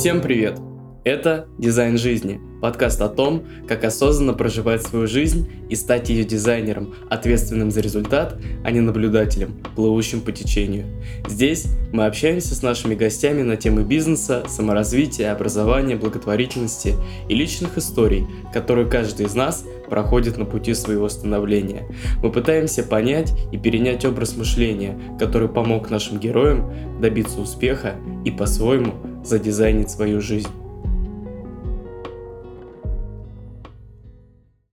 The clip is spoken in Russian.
Всем привет! Это «Дизайн жизни» – подкаст о том, как осознанно проживать свою жизнь и стать ее дизайнером, ответственным за результат, а не наблюдателем, плывущим по течению. Здесь мы общаемся с нашими гостями на темы бизнеса, саморазвития, образования, благотворительности и личных историй, которые каждый из нас проходит на пути своего становления. Мы пытаемся понять и перенять образ мышления, который помог нашим героям добиться успеха и по-своему задизайнить свою жизнь.